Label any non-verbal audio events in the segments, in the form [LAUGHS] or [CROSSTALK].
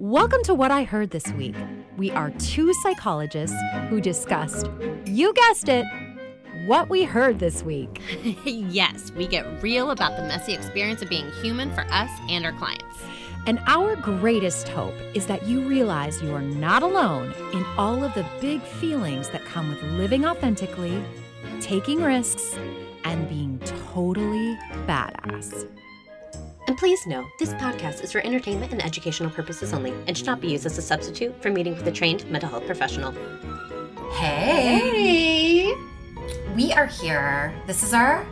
Welcome to What I Heard This Week. We are two psychologists who discussed, you guessed it, what we heard this week. [LAUGHS] yes, we get real about the messy experience of being human for us and our clients. And our greatest hope is that you realize you are not alone in all of the big feelings that come with living authentically, taking risks, and being totally badass. And please know, this podcast is for entertainment and educational purposes only and should not be used as a substitute for meeting with a trained mental health professional. Hey. We are here. This is our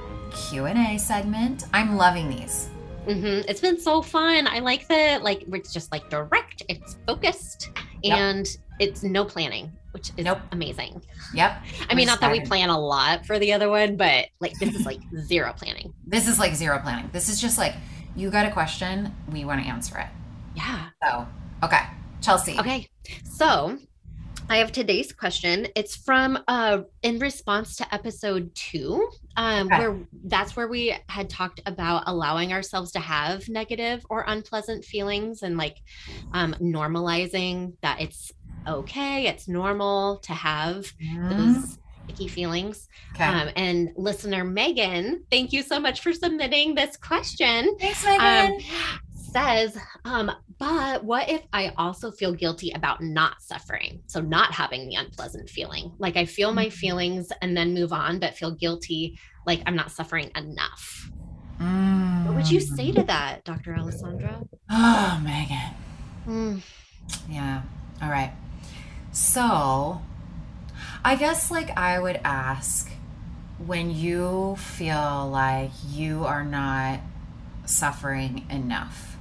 Q&A segment. I'm loving these. Mm-hmm. It's been so fun. I like the like it's just like direct. It's focused, Yep. and it's no planning, which is Nope. amazing. Yep. I mean, I'm not that we plan a lot for the other one, but like this is like [LAUGHS] zero planning. This is like zero planning. This is just like you got a question, we want to answer it. Yeah. So, okay. Chelsea. Okay. So I have today's question. It's from uh in response to episode two, um, Okay. where that's where we had talked about allowing ourselves to have negative or unpleasant feelings and like um normalizing that it's okay, it's normal to have Mhm. those icky feelings. Okay. Um, and listener Megan, thank you so much for submitting this question Thanks, um, Megan. says, um, but what if I also feel guilty about not suffering? So, not having the unpleasant feeling. Like I feel my Mhm. feelings and then move on, but feel guilty, like I'm not suffering enough. Mm. What would you say to that, Dr. Alessandra? Oh, Megan. Mm, Yeah. All right. So, I guess like I would ask when you feel like you are not suffering enough.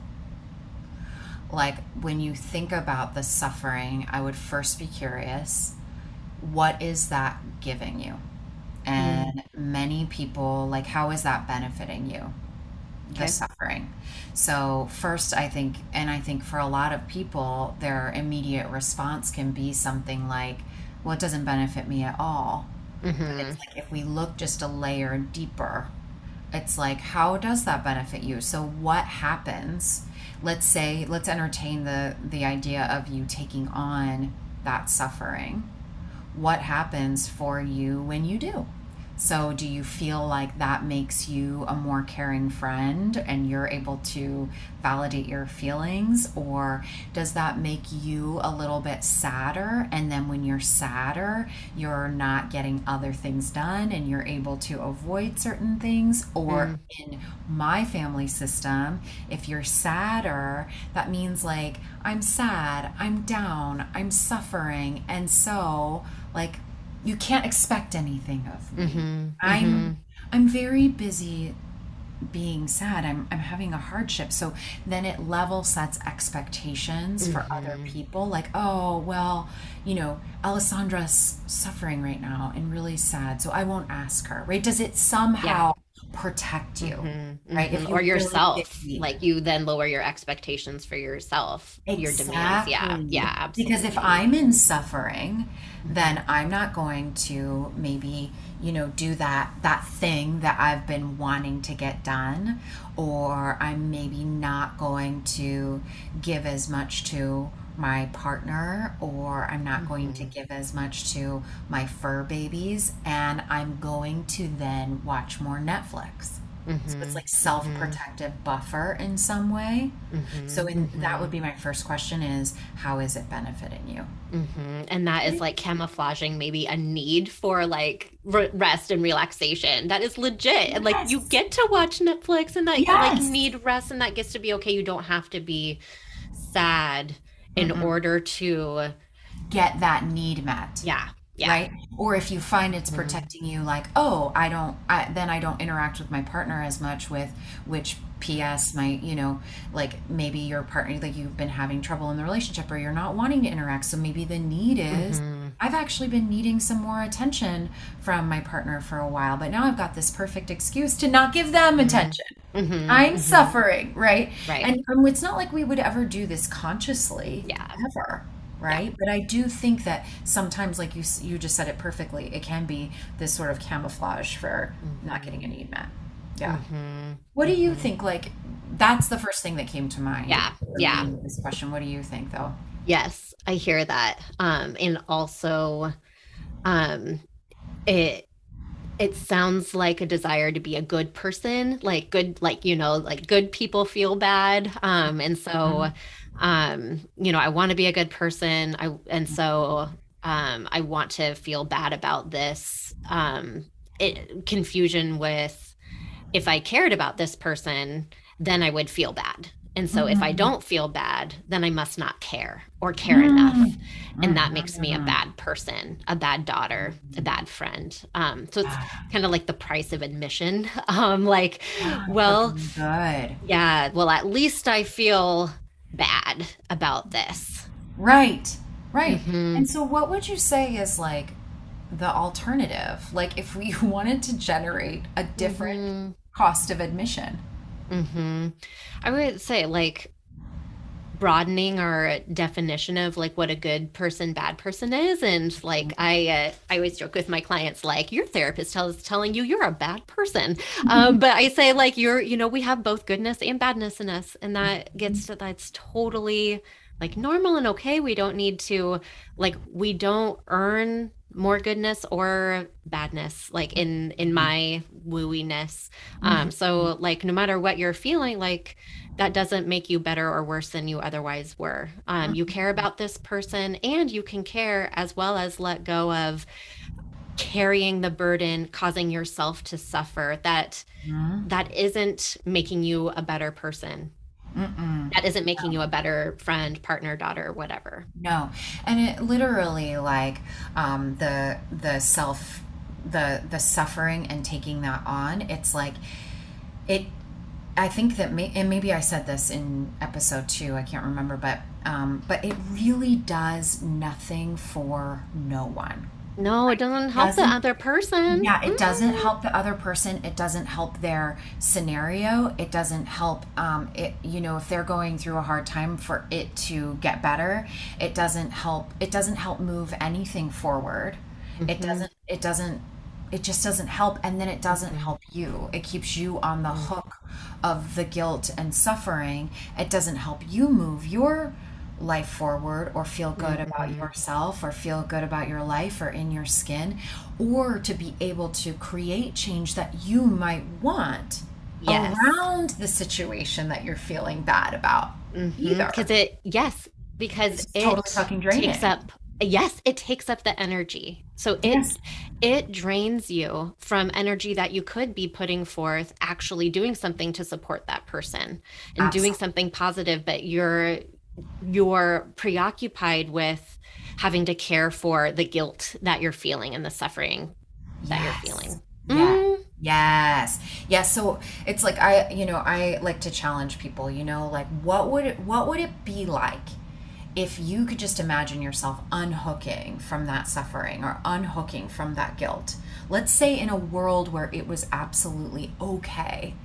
Like when you think about the suffering, I would first be curious what is that giving you? And mm-hmm. many people, like, how is that benefiting you? The Okay. suffering. So, first, I think, and I think for a lot of people, their immediate response can be something like, well, it doesn't benefit me at all. mhm. It's like if we look just a layer deeper, it's like, how does that benefit you? So, what happens? Let's say, let's entertain the the idea of you taking on that suffering. What happens for you when you do? So, do you feel like that makes you a more caring friend and you're able to validate your feelings? Or does that make you a little bit sadder? And then when you're sadder, you're not getting other things done and you're able to avoid certain things? Or mm. in my family system, if you're sadder, that means like, I'm sad, I'm down, I'm suffering. And so, like, you can't expect anything of me. Mhm, I'm I'm very busy being sad. I'm I'm having a hardship. So then it level sets expectations for other people like, "Oh, well, you know, Alessandra's suffering right now and really sad, so I won't ask her." Right? Does it somehow protect you? mhm, Right, mhm. you or yourself. deep. Like you then lower your expectations for yourself, your demands. Yeah. Yeah. Absolutely. Because if I'm in suffering, then I'm not going to maybe, you know, do that that thing that I've been wanting to get done or I'm maybe not going to give as much to my partner or I'm not going to mm-hmm. give as much to my fur babies and I'm going to then watch more Netflix. So it's mm-hmm. like self-protective buffer in some way. Mhm, So in that would mm-hmm. be my first question is how is it benefiting you? And that is like camouflaging maybe a need for like rest and relaxation. That is legit. And like you get to watch Netflix and that you like need rest and that gets to be okay. You don't have to be sad in Mm-mm. order to, Get that need met. yeah. Yeah. Right? Or if you find it's Mhm. protecting you like, "Oh, I don't I, then I don't interact with my partner as much with which PS might, you know, like maybe your partner like you've been having trouble in the relationship or you're not wanting to interact. So maybe the need is Mhm. I've actually been needing some more attention from my partner for a while, but now I've got this perfect excuse to not give them attention. Mhm. I'm Mhm. suffering, right? Right. And um, it's not like we would ever do this consciously, Yeah. ever, right? But I do think that sometimes, like you you just said it perfectly, it can be this sort of camouflage for not getting a need met. Yeah. Mhm. What do you think? Like, that's the first thing that came to mind. Yeah, yeah. This question. What do you think, though? Yes, I hear that. Um, and also, um, it it sounds like a desire to be a good person, like good, like you know, like good people feel bad. Um, and so, um, you know, I want to be a good person. I and so, um, I want to feel bad about this. Um, it confusion with if I cared about this person, then I would feel bad. And so if I Mhm. don't feel bad, then I must not care or care enough. And that makes me a Mhm. bad person, a bad daughter, a bad friend. Um, so it's kind of like the price of admission. [LAUGHS] Um, like, well, good. yeah, well, at least I feel bad about this. Right. Right. Mhm. And so, what would you say is like the alternative? Like, if we [LAUGHS] wanted to generate a different Mhm. cost of admission? Hmm I would say like broadening our definition of like what a good person, bad person is, and like I, uh, I always joke with my clients like your therapist tells telling you you're a bad person, um, but I say like you're, you know, we have both goodness and badness in us, and that gets to that's totally like normal and okay. We don't need to like we don't earn more goodness or badness like in in my wooiness. Um so like no matter what you're feeling like that doesn't make you better or worse than you otherwise were. Um you care about this person and you can care as well as let go of carrying the burden causing yourself to suffer that Mhm. that isn't making you a better person Mm-mm. that isn't making you a better friend partner daughter whatever No, and it literally like um, the the self the the suffering and taking that on. It's like it. I think that may, and maybe I said this in episode two. I can't remember, but um, but it really does nothing for no one. No it doesn't help the Doesn't- other person Yeah, it mm. doesn't help the other person. It doesn't help their scenario. It doesn't help um it you know if they're going through a hard time for it to get better. It doesn't help it doesn't help move anything forward. It mm-hmm. doesn't it doesn't it just doesn't help and then it doesn't mm-hmm. help you. It keeps you on the mm. hook of the guilt and suffering. It doesn't help you move your life forward or feel good mm-hmm. about yourself or feel good about your life or in your skin or to be able to create change that you might want Yes. around the situation that you're feeling bad about mm-hmm. either. because it yes because It's it totally takes up yes it takes up the energy so it Yes. it drains you from energy that you could be putting forth actually doing something to support that person and doing something positive but you're you're preoccupied with having to care for the guilt that you're feeling and the suffering that Yes. you're feeling Yeah. Mm, Yes. Yes. So it's like I, you know, I like to challenge people, you know, like what would it what would it be like if you could just imagine yourself unhooking from that suffering or unhooking from that guilt? Let's say in a world where it was absolutely okay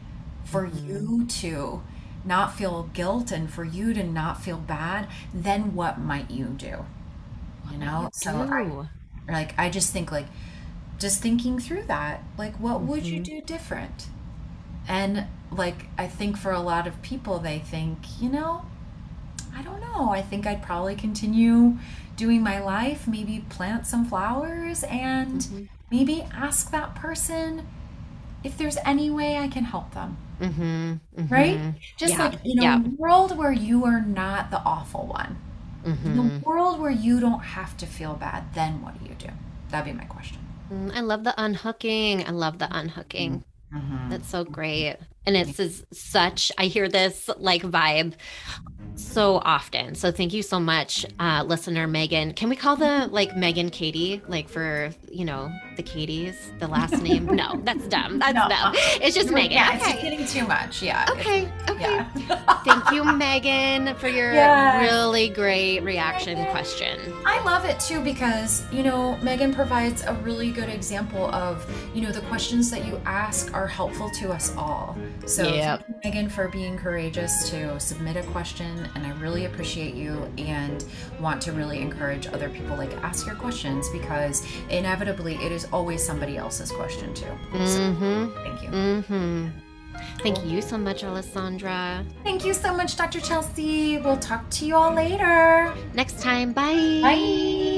for you to not feel guilt and for you to not feel bad, then what might you do? You know? So I, like I just think like just thinking through that, like what would you do different? And like I think for a lot of people they think, you know, I don't know. I think I'd probably continue doing my life, maybe plant some flowers and maybe ask that person if there's any way I can help them. Mhm, Right? mhm, Just Yeah, like in a yeah. world where you are not the awful one. In mhm. a world where you don't have to feel bad, then what do you do? That'd be my question. Mm, I love the unhooking. I love the unhooking. Mm-hmm. That's so great. And it's is such, I hear this like vibe so often. So thank you so much, uh, listener Megan. Can we call the like Megan Katie, like for, you know, the Katie's, the last name? No, that's dumb. That's No. dumb. It's just Megan. Yeah, it's just getting too much. Yeah. Okay. Okay. Yeah. [LAUGHS] Thank you, Megan, for your [LAUGHS] Yes. really great reaction question. I love it too because, you know, Megan provides a really good example of, you know, the questions that you ask are helpful to us all. So, Yep. thank you, Megan, for being courageous to submit a question. And I really appreciate you and want to really encourage other people like ask your questions because inevitably it is is always somebody else's question too. So, Mm-hmm. thank you. Mm-hmm. Thank you so much, Alessandra. Thank you so much, Dr. Chelsea. We'll talk to you all later. Next time, bye. Bye.